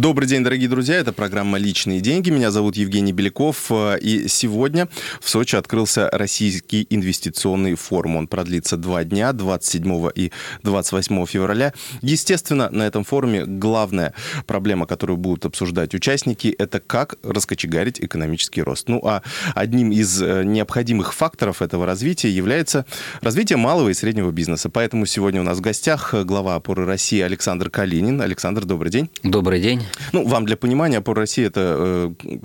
Добрый день, дорогие друзья. Это программа «Личные деньги». Меня зовут Евгений Беляков. И сегодня в Сочи открылся Российский инвестиционный форум. Он продлится два дня, 27 и 28 февраля. Естественно, на этом форуме главная проблема, которую будут обсуждать участники, это как раскочегарить экономический рост. Ну, а одним из э, необходимых факторов этого развития является развитие малого и среднего бизнеса. Поэтому сегодня у нас в гостях глава опоры России Александр Калинин. Александр, добрый день. Добрый день. Ну, вам для понимания, Опора России это э,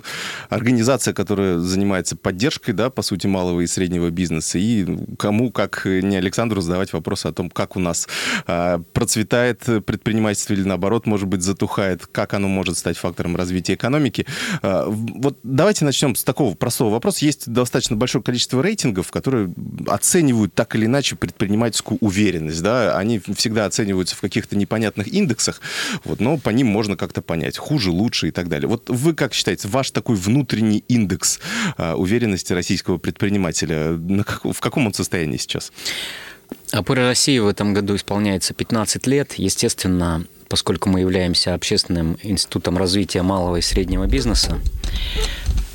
организация, которая занимается поддержкой, да, по сути, малого и среднего бизнеса. И кому, как не Александру, задавать вопросы о том, как у нас э, процветает предпринимательство или, наоборот, может быть, затухает, как оно может стать фактором развития экономики. Э, вот давайте начнем с такого простого вопроса. Есть достаточно большое количество рейтингов, которые оценивают так или иначе предпринимательскую уверенность. Да? Они всегда оцениваются в каких-то непонятных индексах, вот, но по ним можно как-то понять понять, хуже, лучше и так далее. Вот вы как считаете, ваш такой внутренний индекс а, уверенности российского предпринимателя, на как, в каком он состоянии сейчас? Опора России в этом году исполняется 15 лет. Естественно, поскольку мы являемся общественным институтом развития малого и среднего бизнеса,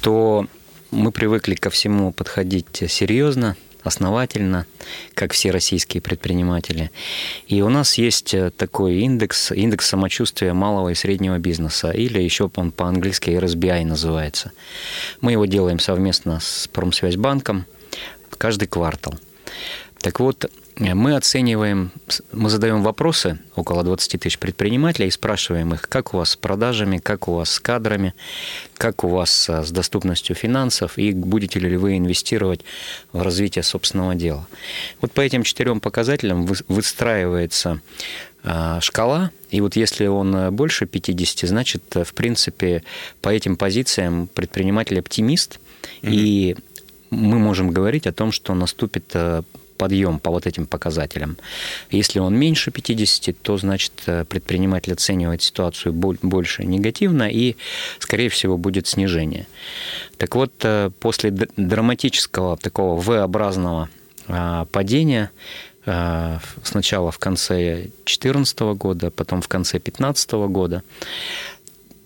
то мы привыкли ко всему подходить серьезно, основательно, как все российские предприниматели. И у нас есть э, такой индекс, индекс самочувствия малого и среднего бизнеса, или еще он по-английски RSBI называется. Мы его делаем совместно с Промсвязьбанком каждый квартал. Так вот, мы оцениваем, мы задаем вопросы около 20 тысяч предпринимателей и спрашиваем их, как у вас с продажами, как у вас с кадрами, как у вас с доступностью финансов и будете ли вы инвестировать в развитие собственного дела. Вот по этим четырем показателям выстраивается а, шкала, и вот если он больше 50, значит, в принципе, по этим позициям предприниматель оптимист, mm-hmm. и мы можем говорить о том, что наступит э, подъем по вот этим показателям. Если он меньше 50, то, значит, э, предприниматель оценивает ситуацию больше негативно и, скорее всего, будет снижение. Так вот, э, после драматического такого V-образного а, падения э, сначала в конце 2014 года, потом в конце 2015 года.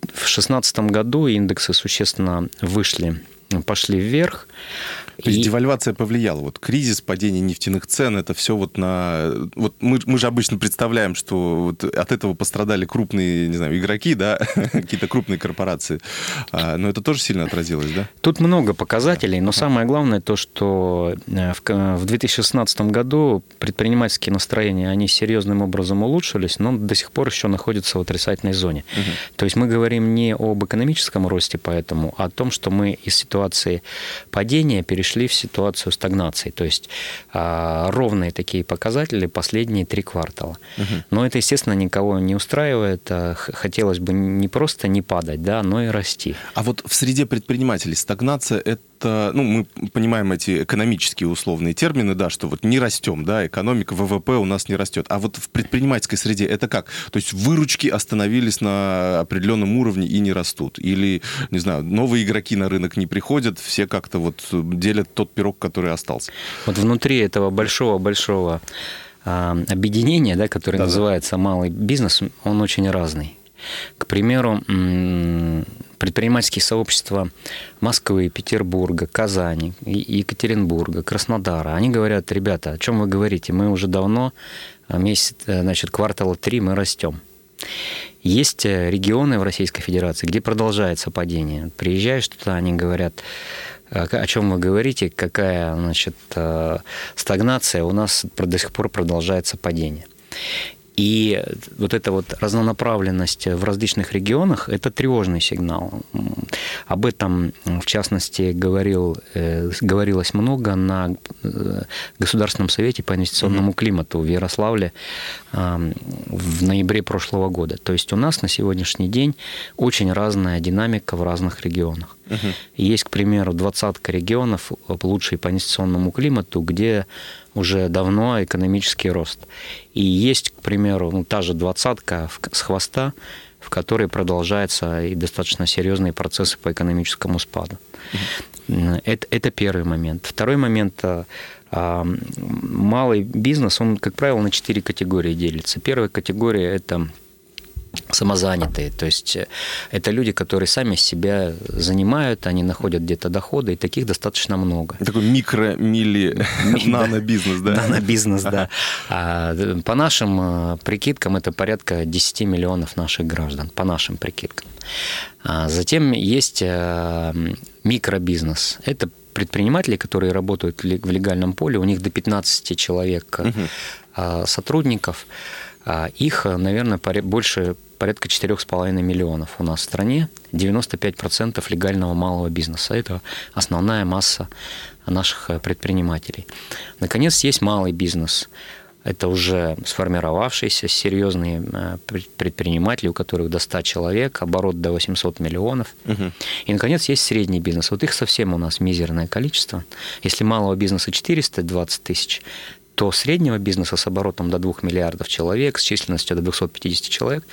В 2016 году индексы существенно вышли, пошли вверх. То есть и... девальвация повлияла. Вот кризис, падение нефтяных цен, это все вот на... Вот мы, мы же обычно представляем, что вот от этого пострадали крупные, не знаю, игроки, да, какие-то крупные корпорации. А, но это тоже сильно отразилось, да? Тут много показателей, но самое главное то, что э, в 2016 году предпринимательские настроения, они серьезным образом улучшились, но до сих пор еще находятся в отрицательной зоне. Угу. То есть мы говорим не об экономическом росте поэтому, а о том, что мы из ситуации падения перешли перешли в ситуацию стагнации, то есть а, ровные такие показатели последние три квартала. Угу. Но это, естественно, никого не устраивает. А, хотелось бы не просто не падать, да, но и расти. А вот в среде предпринимателей стагнация – это это, ну, мы понимаем эти экономические условные термины, да, что вот не растем, да, экономика, ВВП у нас не растет. А вот в предпринимательской среде это как? То есть выручки остановились на определенном уровне и не растут? Или, не знаю, новые игроки на рынок не приходят, все как-то вот делят тот пирог, который остался? Вот внутри этого большого-большого а, объединения, да, которое да, называется малый бизнес, он очень разный. К примеру, предпринимательские сообщества Москвы, Петербурга, Казани, Екатеринбурга, Краснодара, они говорят, ребята, о чем вы говорите? Мы уже давно, а, месяц, э, значит, квартала три мы растем. Есть э, регионы в Российской Федерации, где продолжается падение. Приезжаешь туда, они говорят, о чем вы говорите, какая значит, э, стагнация, у нас до сих пор продолжается падение. И вот эта вот разнонаправленность в различных регионах – это тревожный сигнал. Об этом, в частности, говорил, э, говорилось много на э, Государственном совете по инвестиционному климату в Ярославле в ноябре прошлого года. То есть у нас на сегодняшний день очень разная динамика в разных регионах. Угу. Есть, к примеру, двадцатка регионов, лучшие по инвестиционному климату, где уже давно экономический рост. И есть, к примеру, ну, та же двадцатка с хвоста, в которой продолжаются и достаточно серьезные процессы по экономическому спаду. Это, это первый момент. Второй момент малый бизнес, он, как правило, на четыре категории делится. Первая категория – это самозанятые, то есть э, это люди, которые сами себя занимают, они находят где-то доходы, и таких достаточно много. Такой микро, мили, нано-бизнес, да? Нано-бизнес, да. А, по нашим э, прикидкам это порядка 10 миллионов наших граждан, по нашим прикидкам. А затем есть э, микробизнес. Это предприниматели, которые работают в легальном поле, у них до 15 человек угу. сотрудников. А их, наверное, больше порядка 4,5 миллионов у нас в стране. 95% легального малого бизнеса. Это основная масса наших э, предпринимателей. Наконец, есть малый бизнес. Это уже сформировавшиеся серьезные э, предприниматели, у которых до 100 человек, оборот до 800 миллионов. Угу. И, наконец, есть средний бизнес. Вот их совсем у нас мизерное количество. Если малого бизнеса 420 тысяч, то среднего бизнеса с оборотом до 2 миллиардов человек, с численностью до 250 человек,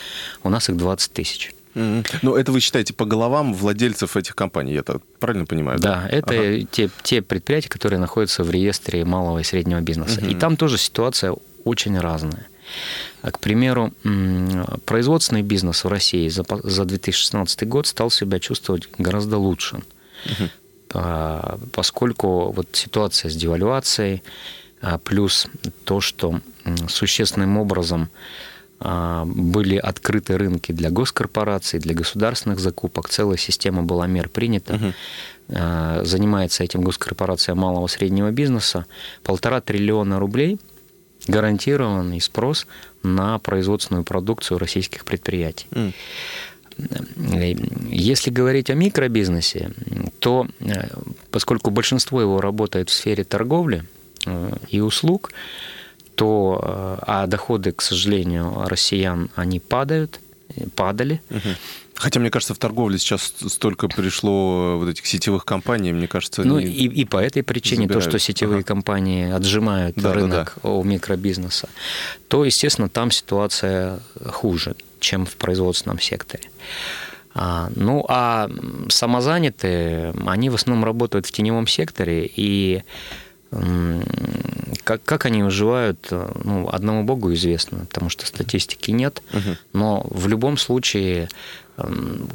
у нас их 20 тысяч. Mm-hmm. Ну, это вы считаете по головам владельцев этих компаний, я так правильно понимаю? Да, да? это ага. те, те предприятия, которые находятся в реестре малого и среднего бизнеса. Mm-hmm. И там тоже ситуация очень разная. А, к примеру, производственный бизнес в России за, за 2016 год стал себя чувствовать гораздо лучше, угу. поскольку вот ситуация с девальвацией, плюс то, что существенным образом а, были открыты рынки для госкорпораций, для государственных закупок, целая система была мер принята. Угу. Занимается этим госкорпорация малого и среднего бизнеса. Полтора триллиона рублей гарантированный спрос на производственную продукцию российских предприятий. Mm. Если говорить о микробизнесе, то э, поскольку большинство его работает в сфере торговли, и услуг, то, э, а доходы, к сожалению, россиян, они падают, падали. Хотя, мне кажется, в торговле сейчас столько пришло вот этих сетевых компаний, мне кажется... Ну, и, и по этой причине, забирают. то, что сетевые ага. компании отжимают да, рынок да, да. у микробизнеса, то, естественно, там ситуация хуже, чем в производственном секторе. А, ну, а самозанятые, они в основном работают в теневом секторе, и как, как они выживают, э, ну, одному Богу известно, потому что статистики нет. Угу. Но в любом случае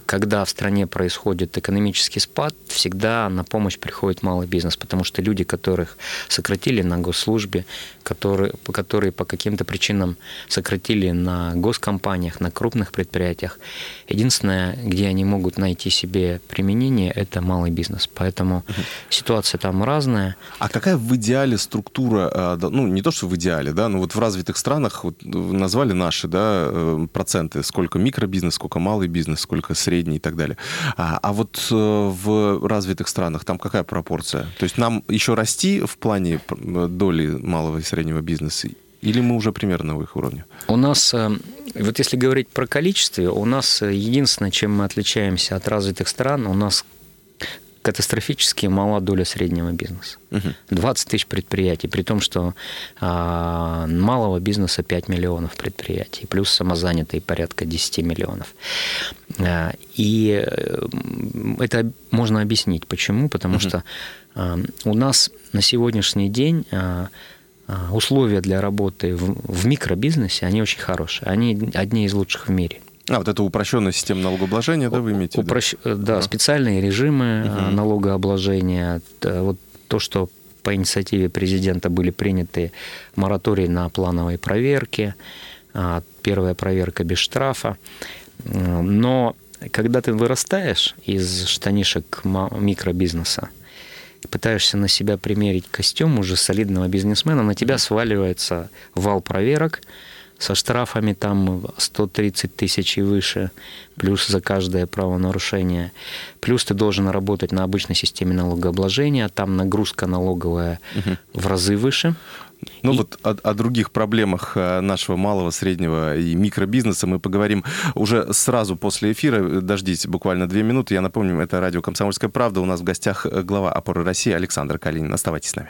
когда в стране происходит экономический спад, всегда на помощь приходит малый бизнес, потому что люди, которых сократили на госслужбе, которые, которые по каким-то причинам сократили на госкомпаниях, на крупных предприятиях, единственное, где они могут найти себе применение, это малый бизнес. Поэтому угу. ситуация там разная. А какая в идеале структура, а, ну не то, что в идеале, да, но вот в развитых странах, вот назвали наши да, э, проценты, сколько микробизнес, сколько малый бизнес, бизнес, сколько средний и так далее. А, а вот э, в развитых странах там какая пропорция? То есть нам еще расти в плане э, доли малого и среднего бизнеса? Или мы уже примерно в их уровне? У нас, э, вот если говорить про количество, у нас единственное, чем мы отличаемся от развитых стран, у нас катастрофически мала доля среднего бизнеса. Угу. 20 тысяч предприятий, при том, что а, малого бизнеса 5 миллионов предприятий, плюс самозанятые порядка 10 миллионов. А, и это можно объяснить. Почему? Потому угу. что а, у нас на сегодняшний день а, а условия для работы в, в микробизнесе, они очень хорошие. Они одни из лучших в мире. А, вот это упрощенная система налогообложения, да, вы имеете Упрощ... да? да, специальные режимы угу. налогообложения. Вот то, что по инициативе президента были приняты моратории на плановые проверки, а, первая проверка без штрафа. Но когда ты вырастаешь из штанишек микробизнеса, пытаешься на себя примерить костюм уже солидного бизнесмена, на тебя сваливается вал проверок, со штрафами там 130 тысяч и выше, плюс за каждое правонарушение. Плюс ты должен работать на обычной системе налогообложения, там нагрузка налоговая угу. в разы выше. Ну и... вот о, о других проблемах э, нашего малого, среднего и микробизнеса мы поговорим уже сразу после эфира. Дождитесь буквально две минуты. Я напомню, это радио «Комсомольская правда». У нас в гостях э, глава опоры России Александр Калинин. Оставайтесь с нами.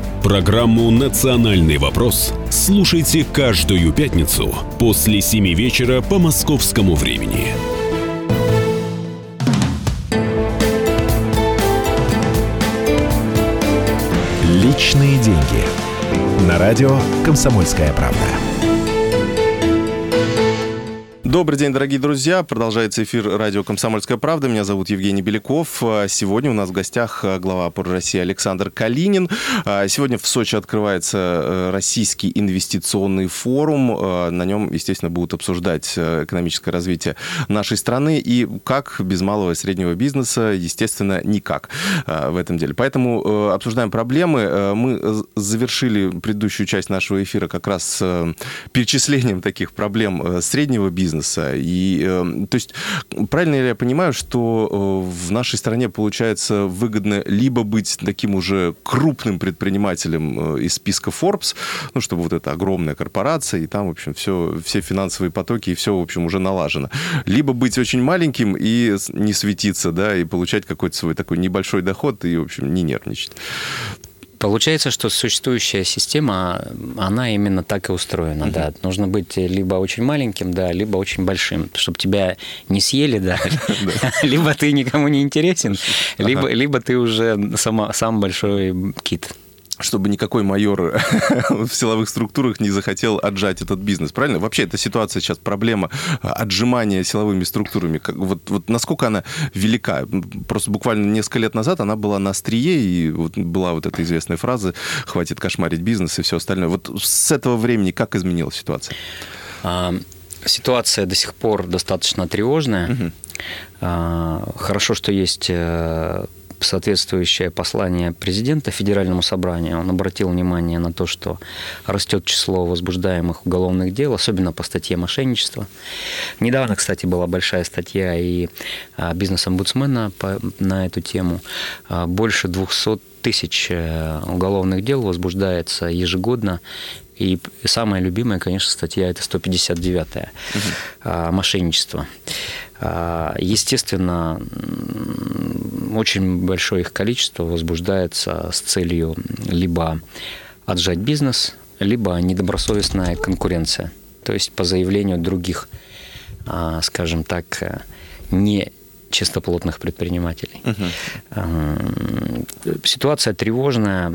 Программу «Национальный вопрос» слушайте каждую пятницу после 7 вечера по московскому времени. Личные деньги. На радио «Комсомольская правда». Добрый день, дорогие друзья. Продолжается эфир радио «Комсомольская правда». Меня зовут Евгений Беляков. Сегодня у нас в гостях глава опор России Александр Калинин. Сегодня в Сочи открывается э, Российский инвестиционный форум. На нем, естественно, будут обсуждать э, экономическое развитие нашей страны. И как без малого и среднего бизнеса, естественно, никак э, в этом деле. Поэтому обсуждаем проблемы. Мы завершили предыдущую часть нашего эфира как раз перечислением таких проблем среднего бизнеса бизнеса. И, э, то есть, правильно ли я понимаю, что э, в нашей стране получается выгодно либо быть таким уже крупным предпринимателем э, из списка Forbes, ну, чтобы вот эта огромная корпорация, и там, в общем, все, все финансовые потоки, и все, в общем, уже налажено. Либо быть очень маленьким и не светиться, да, и получать какой-то свой такой небольшой доход и, в общем, не нервничать. Получается, что существующая система, она именно так и устроена, uh да. Нужно быть либо очень маленьким, да, либо очень большим, чтобы тебя не съели, да, либо ты никому не интересен, либо, ты уже сам большой кит чтобы никакой майор в силовых структурах не захотел отжать этот бизнес, правильно? Вообще эта ситуация сейчас проблема отжимания силовыми структурами. Как, вот, вот насколько она велика? Просто буквально несколько лет назад она была на острие, и вот была вот эта известная фраза «хватит кошмарить бизнес» и все остальное. Вот с этого времени как изменилась ситуация? А, ситуация до сих пор достаточно тревожная. Угу. А, хорошо, что есть э, соответствующее послание президента Федеральному собранию. Он обратил внимание на то, что растет число возбуждаемых уголовных дел, особенно по статье мошенничества. Недавно, кстати, была большая статья и а, бизнес-омбудсмена на эту тему. А, больше 200 тысяч э, уголовных дел возбуждается ежегодно и самая любимая, конечно, статья это 159-я угу. мошенничество. А, естественно, очень большое их количество возбуждается с целью либо отжать бизнес, либо недобросовестная конкуренция. То есть по заявлению других, а, скажем так, не чистоплотных предпринимателей. Угу. Ситуация тревожная.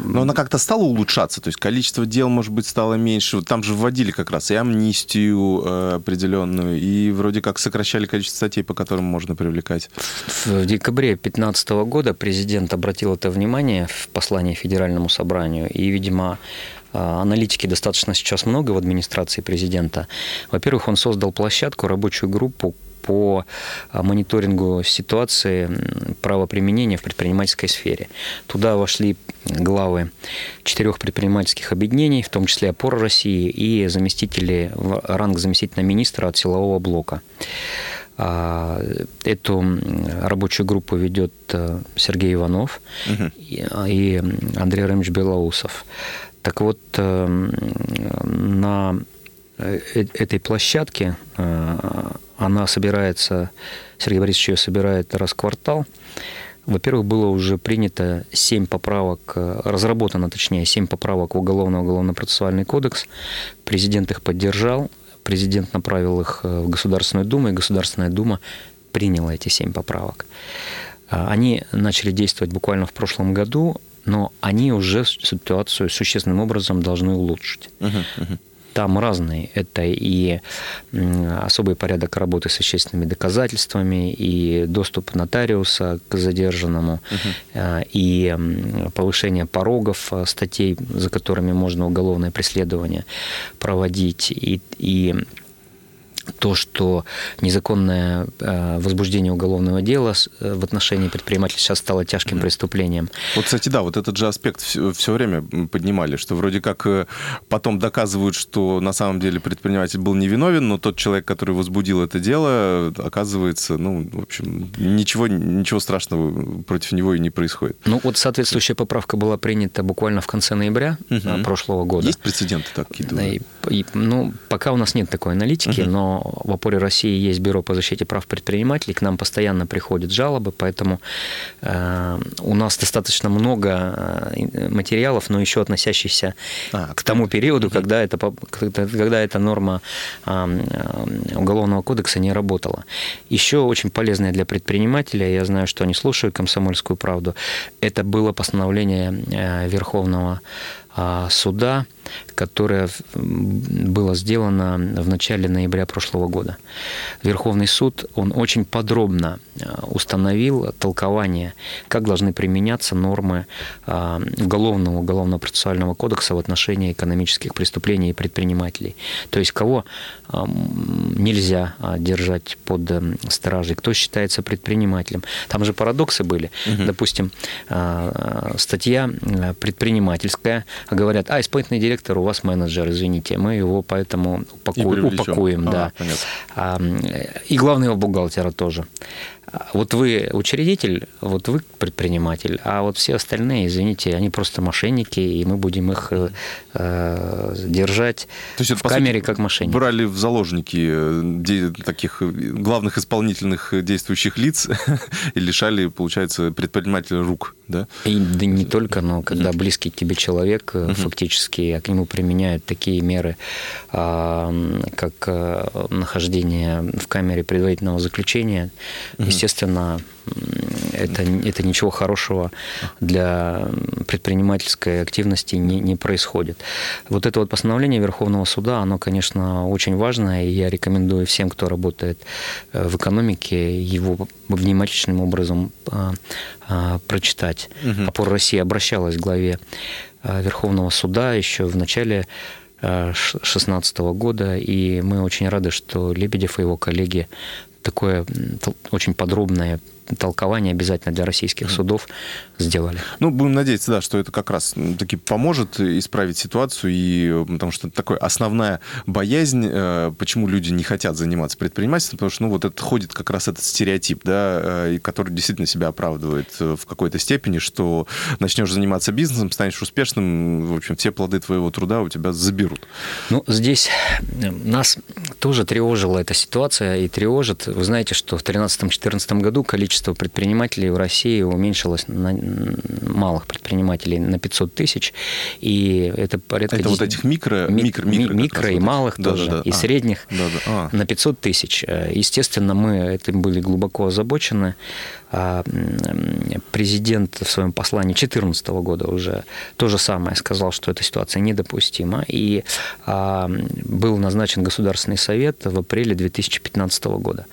Но она как-то стала улучшаться, то есть количество дел, может быть, стало меньше. Там же вводили как раз и амнистию э, определенную, и вроде как сокращали количество статей, по которым можно привлекать. В декабре 2015 года президент обратил это внимание в послании Федеральному собранию, и, видимо, э, аналитики достаточно сейчас много в администрации президента. Во-первых, он создал площадку, рабочую группу, по а, мониторингу ситуации правоприменения в предпринимательской сфере. Туда вошли главы четырех предпринимательских объединений, в том числе «Опора России» и заместители, ранг заместителя министра от силового блока. А, эту рабочую группу ведет э, Сергей Иванов угу. и Андрей Рамович Белоусов. Так вот, э, на этой площадке она собирается, Сергей Борисович ее собирает раз в квартал. Во-первых, было уже принято 7 поправок, разработано, точнее, 7 поправок в Уголовно-Уголовно-процессуальный кодекс. Президент их поддержал, президент направил их э, в Государственную Думу, и Государственная Дума приняла эти 7 поправок. Они начали действовать буквально в прошлом году, но они уже ситуацию существенным образом должны улучшить. Uh-huh, uh-huh там разные. Это и особый порядок работы с вещественными доказательствами, и доступ нотариуса к задержанному, угу. и повышение порогов э, статей, за которыми можно уголовное преследование проводить, и, и то, что незаконное э, возбуждение уголовного дела э, в отношении предпринимателей сейчас стало тяжким преступлением. Вот, кстати, да, вот этот же аспект все, все время поднимали, что вроде как э, потом доказывают, что на самом деле предприниматель был невиновен, но тот человек, который возбудил это дело, оказывается, ну, в общем, ничего, ничего страшного против него и не происходит. Ну, вот соответствующая поправка была принята буквально в конце ноября угу. прошлого года. Есть прецеденты такие? Да, и, и, ну, пока у нас нет такой аналитики, угу. но в опоре России есть бюро по защите прав предпринимателей, к нам постоянно приходят жалобы, поэтому э, у нас достаточно много э, материалов, но еще относящихся а, к тому периоду, когда, это, когда эта норма э, Уголовного кодекса не работала. Еще очень полезное для предпринимателя, я знаю, что они слушают «Комсомольскую правду», это было постановление э, Верховного а, суда, которое было сделано в начале ноября прошлого года. Верховный суд, он очень подробно а, установил толкование, как должны применяться нормы а, уголовного, уголовно-процессуального кодекса в отношении экономических преступлений и предпринимателей. То есть кого нельзя держать под стражей, кто считается предпринимателем. Там же парадоксы были. Угу. Допустим, статья предпринимательская, говорят, а, исполнительный директор, у вас менеджер, извините, мы его поэтому упаку... упакуем. А, да. А, и главного бухгалтера тоже. Вот вы учредитель, вот вы предприниматель, а вот все остальные, извините, они просто мошенники, и мы будем их э, держать То есть в камере сути, как мошенники. Брали в заложники э, таких главных исполнительных действующих лиц и лишали, получается, предпринимателя рук, да? И да не только, но когда близкий к тебе человек, uh фактически, а к нему применяют такие меры, э, как э, нахождение в камере предварительного заключения, естественно, это, это ничего хорошего для предпринимательской активности не, не происходит. Вот это вот постановление Верховного суда, оно, конечно, очень важное, и я рекомендую всем, кто работает э, в экономике, его внимательным образом а, а, прочитать. Угу. Опора России обращалась к главе э, Верховного суда еще в начале 2016 э, года, и мы очень рады, что Лебедев и его коллеги такое очень подробное толкование обязательно для российских судов сделали. Ну, будем надеяться, да, что это как раз таки поможет исправить ситуацию, и потому что такая основная боязнь, э, почему люди не хотят заниматься предпринимательством, потому что, ну, вот это ходит как раз этот стереотип, да, э, который действительно себя оправдывает э, в какой-то степени, что начнешь заниматься бизнесом, станешь успешным, в общем, все плоды твоего труда у тебя заберут. Ну, здесь нас тоже тревожила эта ситуация и тревожит. Вы знаете, что в 2013-2014 году количество предпринимателей в России уменьшилось на малых предпринимателей на 500 тысяч, и это порядка... Это 10... вот этих микро... Ми... Микро, микро, микро и малых да, тоже, да, да. и а, средних да, да. А. на 500 тысяч. Естественно, мы этим были глубоко озабочены. А, президент в своем послании 2014 года уже то же самое сказал, что эта ситуация недопустима, и а, был назначен Государственный совет в апреле 2015 года.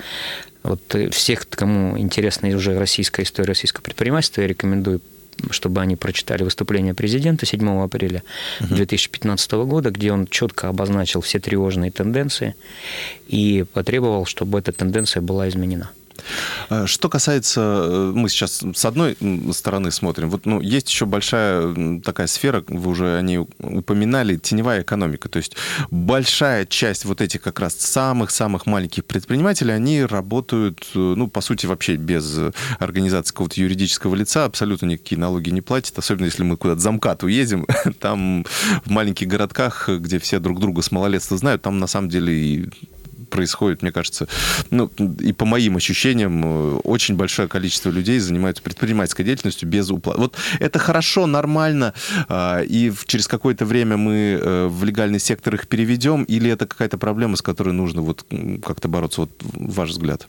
Вот э, всех, кому интересна уже российская история российского предпринимательства, я рекомендую чтобы они прочитали выступление президента 7 апреля uh 2015 года, где он четко обозначил все тревожные тенденции и потребовал, чтобы эта тенденция была изменена. Э, что касается, э, мы сейчас с одной стороны смотрим, вот ну, есть еще большая такая сфера, вы уже о ней упоминали, теневая экономика. То есть большая часть вот этих как раз самых-самых маленьких предпринимателей, они работают, э, ну, по сути, вообще без организации какого-то юридического лица, абсолютно никакие налоги не платят, особенно если мы куда-то за МКАД уедем, там в маленьких городках, где все друг друга с малолетства знают, там на самом деле и происходит, мне кажется, ну, и по моим ощущениям, э, очень большое количество людей занимаются предпринимательской деятельностью без уплаты. Вот это хорошо, нормально, а, и через какое-то время мы э, в легальный сектор их переведем, или это какая-то проблема, с которой нужно вот как-то бороться, вот ваш взгляд?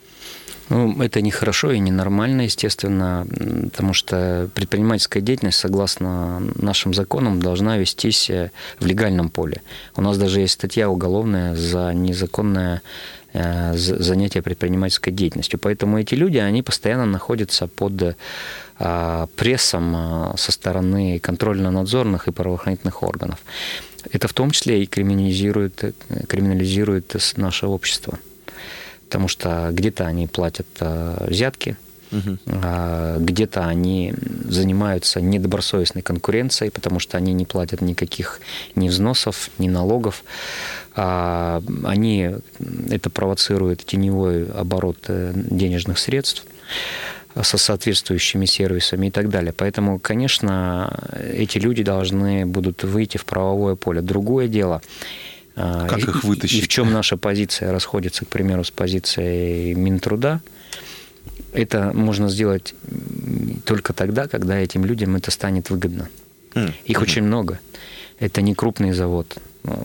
Ну, это не хорошо и не нормально, естественно, потому что предпринимательская деятельность, согласно нашим законам, должна вестись э, в легальном поле. У нас даже есть статья уголовная за незаконное э, занятие предпринимательской деятельностью. Поэтому эти люди, они постоянно находятся под э, прессом со стороны контрольно-надзорных и правоохранительных органов. Это в том числе и криминализирует, криминализирует наше общество. Потому что где-то они платят э, взятки, угу. где-то они занимаются недобросовестной конкуренцией, потому что они не платят никаких ни взносов, ни налогов. А они, это провоцирует теневой оборот э, денежных средств со соответствующими сервисами и так далее. Поэтому, конечно, эти люди должны будут выйти в правовое поле. Другое дело, а, как их вытащить? И в чем наша позиция расходится, к примеру, с позицией Минтруда? Это можно сделать только тогда, когда этим людям это станет выгодно. Mm. Их mm-hmm. очень много. Это не крупный завод,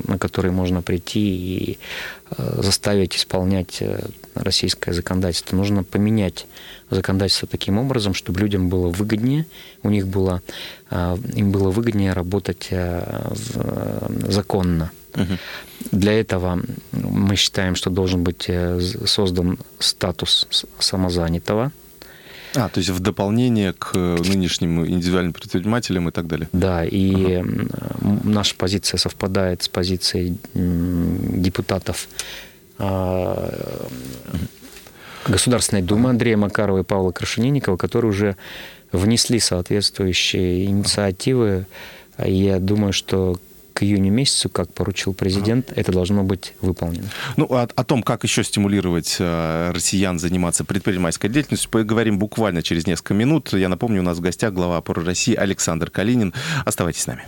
на который можно прийти и э, заставить исполнять э, российское законодательство. Нужно поменять законодательство таким образом, чтобы людям было выгоднее, у них было, э, им было выгоднее работать законно. Угу. Для этого мы считаем, что должен быть э, создан статус самозанятого. А, то есть в дополнение к нынешним индивидуальным предпринимателям и так далее. Да, и ага. наша позиция совпадает с позицией депутатов а, Государственной Думы Андрея Макарова и Павла Крашенинникова, которые уже внесли соответствующие инициативы. Я думаю, что к июню месяцу, как поручил президент, ага. это должно быть выполнено. Ну, о, о том, как еще стимулировать э, россиян заниматься предпринимательской деятельностью, поговорим буквально через несколько минут. Я напомню, у нас в гостях глава опоры России Александр Калинин. Оставайтесь с нами.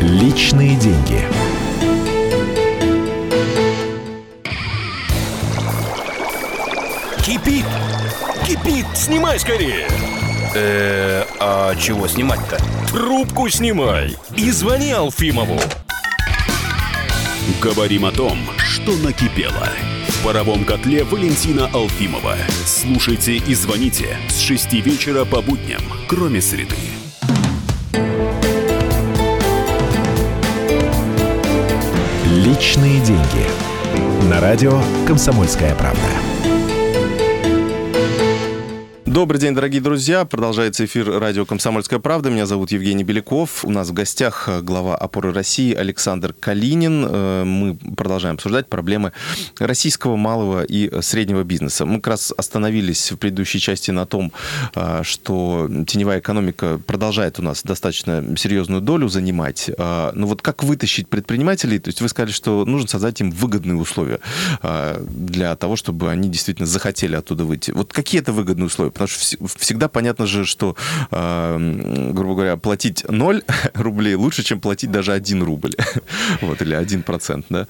Личные деньги. Кипит! Кипит! Снимай скорее! Э, а чего снимать-то? Трубку снимай и звони Алфимову. Говорим о том, что накипело. В паровом котле Валентина Алфимова. Слушайте и звоните с 6 вечера по будням, кроме среды. Личные деньги. На радио «Комсомольская правда». Добрый день, дорогие друзья. Продолжается эфир радио «Комсомольская правда». Меня зовут Евгений Беляков. У нас в гостях э, глава опоры России Александр Калинин. Э, мы продолжаем обсуждать проблемы российского малого и среднего бизнеса. Мы как раз остановились в предыдущей части на том, э, что теневая экономика продолжает у нас достаточно серьезную долю занимать. Но вот как вытащить предпринимателей? То есть вы сказали, что нужно создать им выгодные условия для того, чтобы они действительно захотели оттуда выйти. Вот какие это выгодные условия? Потому всегда понятно же, что, э, грубо говоря, платить 0 рублей лучше, чем платить даже 1 рубль. вот, или 1%, да?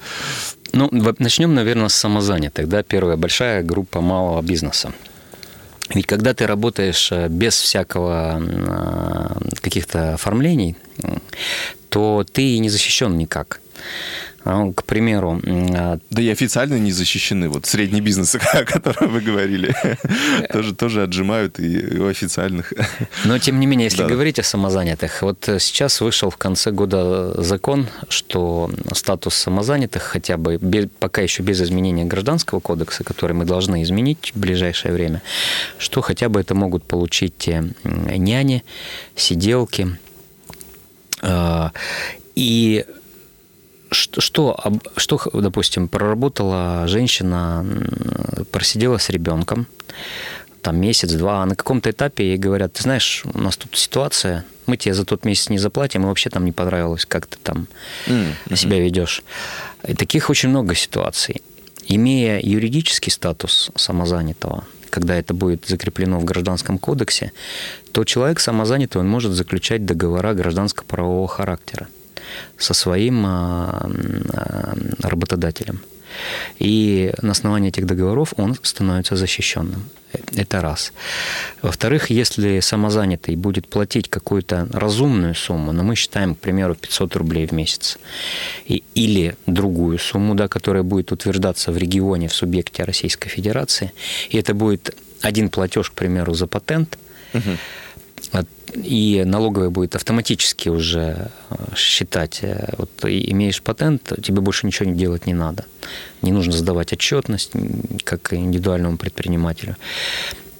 Ну, начнем, наверное, с самозанятых. Да? Первая большая группа малого бизнеса. Ведь когда ты работаешь э, без всякого э, каких-то оформлений, то ты не защищен никак. А, к примеру... А, да и официально не защищены. Вот средний бизнес, о котором вы говорили, тоже, тоже отжимают и у официальных. Но, тем не менее, если да. говорить о самозанятых, вот сейчас вышел в конце года закон, что статус самозанятых хотя бы, без, пока еще без изменения гражданского кодекса, который мы должны изменить в ближайшее время, что хотя бы это могут получить няни, сиделки, а, и что, что, допустим, проработала женщина, просидела с ребенком, там месяц-два, а на каком-то этапе ей говорят, ты знаешь, у нас тут ситуация, мы тебе за тот месяц не заплатим, и вообще там не понравилось, как ты там mm-hmm. себя ведешь. И таких очень много ситуаций. Имея юридический статус самозанятого, когда это будет закреплено в Гражданском кодексе, то человек самозанятый, он может заключать договора гражданско-правового характера со своим а, а, работодателем. И на основании этих договоров он становится защищенным. Это раз. Во-вторых, если самозанятый будет платить какую-то разумную сумму, но мы считаем, к примеру, 500 рублей в месяц, и, или другую сумму, да, которая будет утверждаться в регионе, в субъекте Российской Федерации, и это будет один платеж, к примеру, за патент, угу и налоговая будет автоматически уже э, считать, э, вот имеешь патент, тебе больше ничего делать не надо. Не нужно сдавать отчетность, как индивидуальному предпринимателю.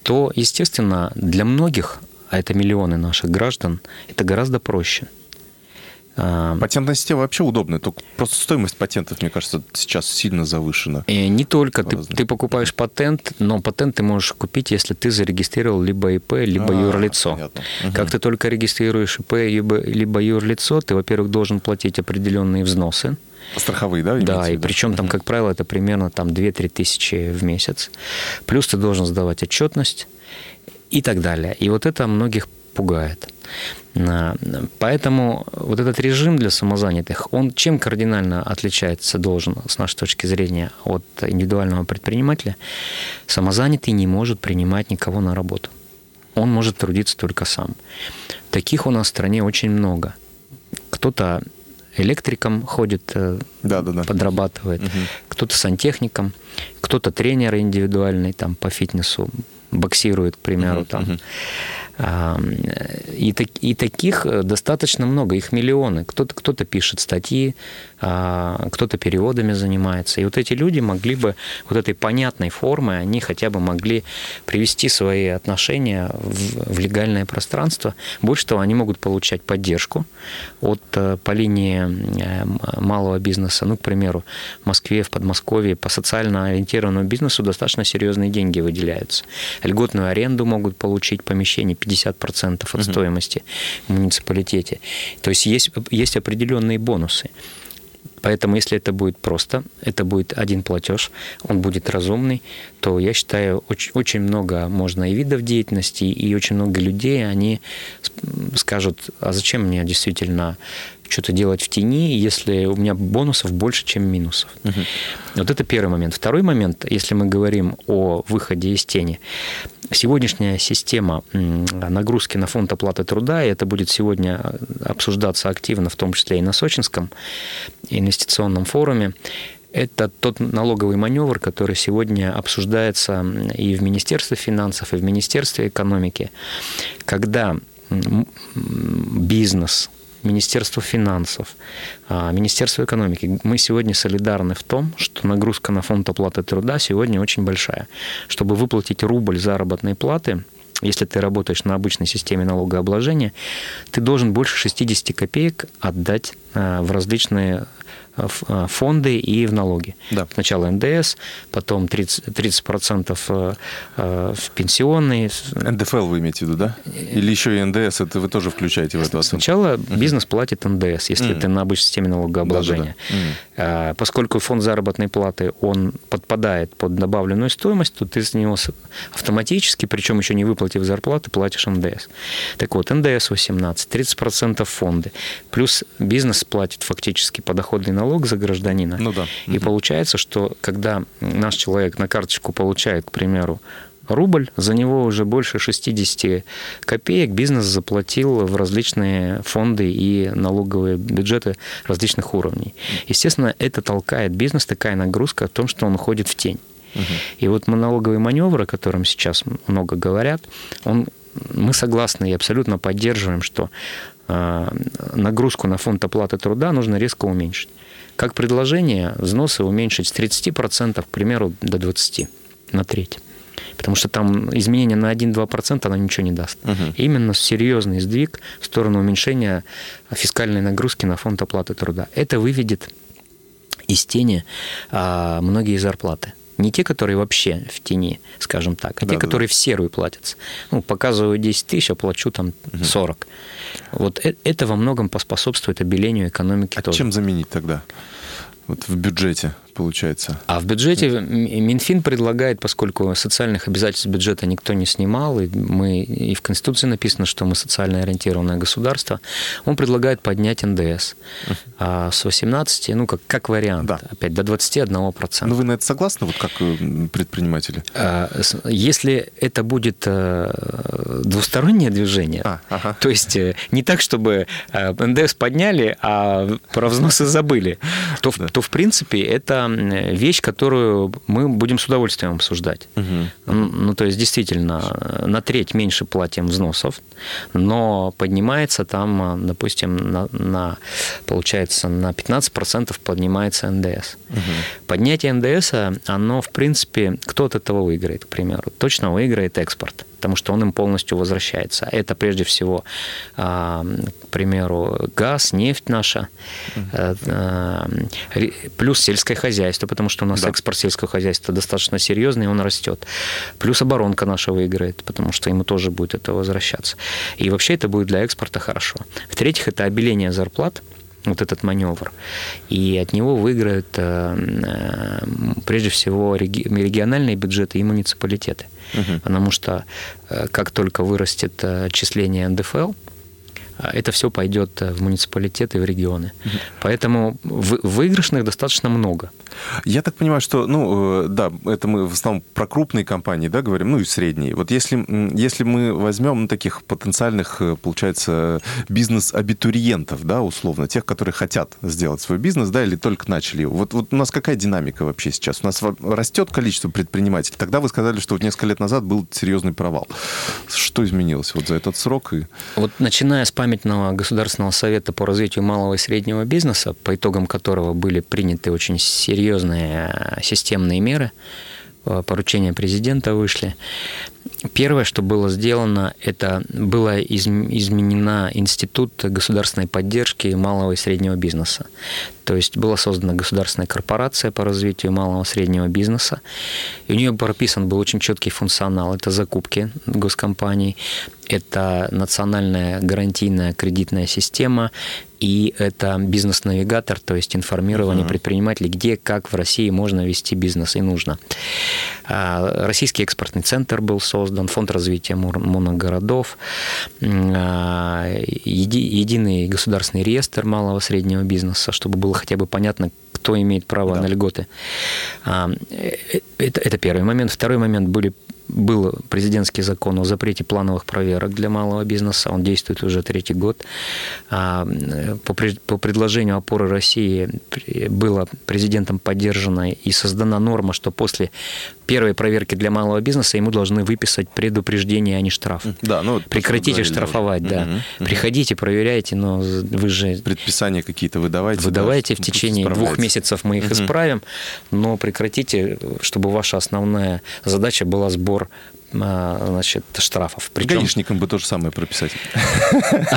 То, естественно, для многих, а это миллионы наших граждан, это гораздо проще. А, Патентная система вообще удобная, только просто стоимость патентов, мне кажется, сейчас сильно завышена. И не только. Ты, ты покупаешь патент, но патент ты можешь купить, если ты зарегистрировал либо ИП, либо а, юрлицо. Понятно. Как ты только регистрируешь ИП, либо, либо юрлицо, ты, во-первых, должен платить определенные взносы. Страховые, да? Да, и причем там, как правило, это примерно там 2-3 тысячи в месяц. Плюс ты должен сдавать отчетность и так далее. И вот это многих пугает. Поэтому вот этот режим для самозанятых, он чем кардинально отличается должен, с нашей точки зрения, от индивидуального предпринимателя? Самозанятый не может принимать никого на работу. Он может трудиться только сам. Таких у нас в стране очень много. Кто-то электриком ходит, да, да, да. подрабатывает, угу. кто-то сантехником, кто-то тренер индивидуальный там по фитнесу боксирует, к примеру, там. Угу. И, и таких э, достаточно много, их миллионы. Кто-то кто пишет статьи, а, кто-то переводами занимается. И вот эти люди могли бы вот этой понятной формы, они хотя бы могли привести свои отношения в, в легальное пространство. Больше того, они могут получать поддержку от, э, по линии э, малого бизнеса. Ну, к примеру, в Москве, в Подмосковье по социально ориентированному бизнесу достаточно серьезные деньги выделяются. Льготную аренду могут получить помещение 50% от угу. стоимости в муниципалитете. То есть есть, есть определенные бонусы. Поэтому, если это будет просто, это будет один платеж, он будет разумный, то я считаю, очень, очень много можно и видов деятельности, и очень много людей, они скажут, а зачем мне действительно что-то делать в тени, если у меня бонусов больше, чем минусов. Угу. Вот это первый момент. Второй момент, если мы говорим о выходе из тени. Сегодняшняя система нагрузки на фонд оплаты труда, и это будет сегодня обсуждаться активно, в том числе и на Сочинском инвестиционном форуме, это тот налоговый маневр, который сегодня обсуждается и в Министерстве финансов, и в Министерстве экономики, когда бизнес, Министерство финансов, а, Министерство экономики. Мы сегодня солидарны в том, что нагрузка на фонд оплаты труда сегодня очень большая. Чтобы выплатить рубль заработной платы, если ты работаешь на обычной системе налогообложения, ты должен больше 60 копеек отдать а, в различные а, фонды и в налоги. Да. Сначала НДС, потом 30%, 30% э, э, в пенсионные. НДФЛ вы имеете в виду, да? Или еще и НДС, это вы тоже включаете в эту оценку? Сначала mm-hmm. бизнес платит НДС, если mm-hmm. ты на обычной системе налогообложения. Да, да, да. Mm-hmm. Поскольку фонд заработной платы, он подпадает под добавленную стоимость, то ты с него автоматически, причем еще не выплатив зарплаты, платишь НДС. Так вот, НДС 18, 30% фонды, плюс бизнес платит фактически подоходный налог, налог за гражданина. Ну да. И угу. получается, что когда наш человек на карточку получает, к примеру, рубль, за него уже больше 60 копеек бизнес заплатил в различные фонды и налоговые бюджеты различных уровней. Естественно, это толкает бизнес, такая нагрузка о том, что он уходит в тень. Угу. И вот налоговый маневр, о котором сейчас много говорят, он, мы согласны и абсолютно поддерживаем, что э, нагрузку на фонд оплаты труда нужно резко уменьшить. Как предложение взносы уменьшить с 30%, к примеру, до 20%, на треть. Потому что там изменение на 1-2% оно ничего не даст. Угу. Именно серьезный сдвиг в сторону уменьшения фискальной нагрузки на фонд оплаты труда. Это выведет из тени а, многие зарплаты. Не те, которые вообще в тени, скажем так, а да, те, да, которые в серую платятся. Ну, показываю 10 тысяч, а плачу там 40. Угу. Вот э, это во многом поспособствует обелению экономики а тоже. чем заменить тогда? Вот в бюджете получается. А в бюджете Минфин предлагает, поскольку социальных обязательств бюджета никто не снимал, и мы и в Конституции написано, что мы социально ориентированное государство, он предлагает поднять НДС а с 18, ну как, как вариант, да. опять до 21%. Ну вы на это согласны, вот как э, предприниматели? А, если это будет э, двустороннее движение, а, ага. то есть э, не так, чтобы НДС подняли, а про взносы забыли, то, да. то в принципе это вещь, которую мы будем с удовольствием обсуждать. Угу. Ну, то есть, действительно, на треть меньше платим взносов, но поднимается там, допустим, на, на получается, на 15% поднимается НДС. Угу. Поднятие НДС, оно, в принципе, кто от этого выиграет, к примеру? Точно выиграет экспорт. Потому что он им полностью возвращается. Это прежде всего, а, к примеру, газ, нефть наша, угу. плюс сельское хозяйство, потому что у нас да. экспорт сельского хозяйства достаточно серьезный, и он растет. Плюс оборонка наша выиграет, потому что ему тоже будет это возвращаться. И вообще это будет для экспорта хорошо. В-третьих, это обеление зарплат – вот этот маневр. И от него выиграют э, э, прежде всего региональные бюджеты и муниципалитеты. Угу. Потому что э, как только вырастет отчисление НДФЛ, это все пойдет в муниципалитеты и в регионы. Угу. Поэтому выигрышных достаточно много. Я так понимаю, что, ну, э, да, это мы в основном про крупные компании, да, говорим, ну и средние. Вот если, если мы возьмем ну, таких потенциальных, э, получается, бизнес-абитуриентов, да, условно, тех, которые хотят сделать свой бизнес, да, или только начали его. Вот, вот у нас какая динамика вообще сейчас? У нас растет количество предпринимателей. Тогда вы сказали, что вот несколько лет назад был серьезный провал. Что изменилось вот за этот срок? И... Вот начиная с памятного Государственного совета по развитию малого и среднего бизнеса, по итогам которого были приняты очень серьезные э, системные меры, э, поручения президента вышли. Первое, что было сделано, это было изменена институт государственной поддержки малого и среднего бизнеса. То есть была создана государственная корпорация по развитию малого и среднего бизнеса. И у нее прописан был очень четкий функционал. Это закупки госкомпаний, это национальная гарантийная кредитная система, и это бизнес-навигатор, то есть информирование uh-huh. предпринимателей, где, как в России можно вести бизнес и нужно. А, Российский экспортный центр был создан, фонд развития моногородов, а, единый государственный реестр малого и среднего бизнеса, чтобы было хотя бы понятно, кто имеет право да. на льготы. А, э, это, это первый момент. Второй момент были был президентский закон о запрете плановых проверок для малого бизнеса. Он действует уже третий год. По, по предложению опоры России было президентом поддержана и создана норма, что после первой проверки для малого бизнеса ему должны выписать предупреждение, а не штраф. Да, ну, Прекратите штрафовать, да. Угу, Приходите, проверяйте, но вы же... Предписания какие-то выдавайте. Выдавайте да, в течение двух месяцев мы их угу. исправим, но прекратите, чтобы ваша основная задача была сбор значит, штрафов. Причем... Гаишникам бы то же самое прописать.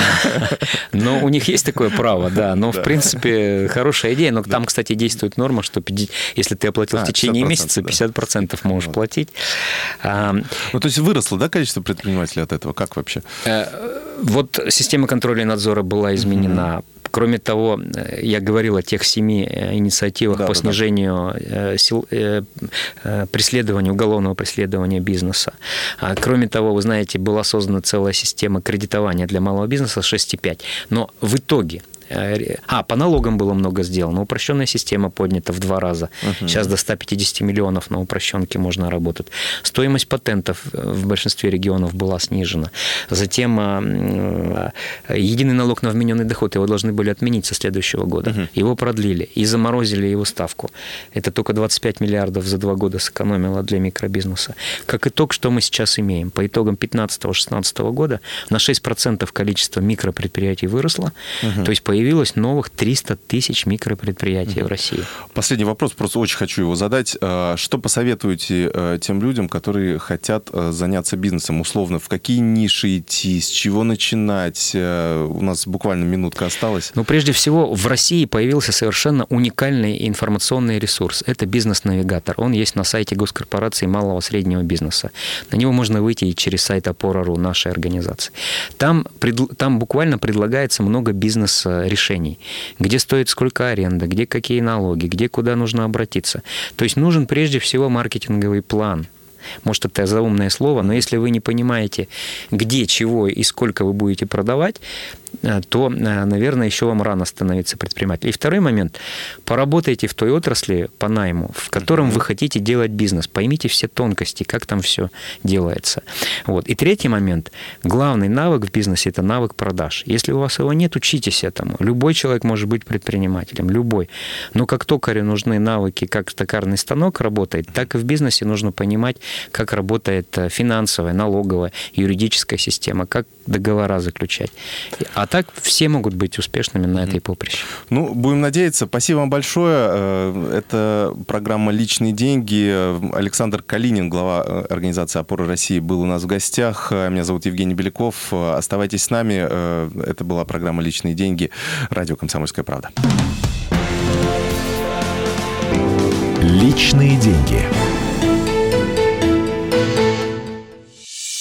Но у них есть такое право, да. Но, в принципе, хорошая идея. Но там, кстати, действует норма, что если ты оплатил в а, течение месяца, 50% можешь платить. Ну, то есть выросло, да, количество предпринимателей от этого? Как вообще? Э, вот система контроля и надзора была изменена Кроме того, э, я говорил о тех семи э, инициативах да, по да, снижению да. Э, преследования, уголовного преследования бизнеса. А, кроме того, вы знаете, была создана целая система кредитования для малого бизнеса 6,5. Но в итоге а, по налогам было много сделано. Упрощенная система поднята в два раза. Угу. Сейчас до 150 миллионов на упрощенке можно работать. Стоимость патентов в большинстве регионов была снижена. Затем а, единый налог на вмененный доход, его должны были отменить со следующего года. Угу. Его продлили и заморозили его ставку. Это только 25 миллиардов за два года сэкономило для микробизнеса. Как итог, что мы сейчас имеем? По итогам 15-16 года на 6% количество микропредприятий выросло, угу. то есть появилось появилось новых 300 тысяч микропредприятий угу. в России. Последний вопрос, просто очень хочу его задать. А, что посоветуете э, тем людям, которые хотят э, заняться бизнесом? Условно, в какие ниши идти, с чего начинать? Э, у нас буквально минутка осталась. Ну, прежде всего, в России появился совершенно уникальный информационный ресурс. Это бизнес-навигатор. Он есть на сайте госкорпорации малого и среднего бизнеса. На него можно выйти и через сайт Опора.ру нашей организации. Там, там буквально предлагается много бизнеса решений, где стоит сколько аренда, где какие налоги, где куда нужно обратиться. То есть нужен прежде всего маркетинговый план, может, это заумное слово, но если вы не понимаете, где, чего и сколько вы будете продавать, то, э, наверное, еще вам рано становиться предпринимателем. И второй момент. Поработайте в той отрасли по найму, в котором вы хотите делать бизнес. Поймите все тонкости, как там все делается. Вот. И третий момент. Главный навык в бизнесе – это навык продаж. Если у вас его нет, учитесь этому. Любой человек может быть предпринимателем, любой. Но как токарю нужны навыки, как токарный станок работает, так и в бизнесе нужно понимать, как работает э, финансовая, налоговая, юридическая система, как договора заключать. А так все могут быть успешными на этой поприще. Ну, будем надеяться. Спасибо вам большое. Э, это программа «Личные деньги». Александр Калинин, глава э, организации «Опора России», был у нас в гостях. Меня зовут Евгений Беляков. Оставайтесь с нами. Это была программа «Личные деньги». Радио «Комсомольская правда». Личные деньги.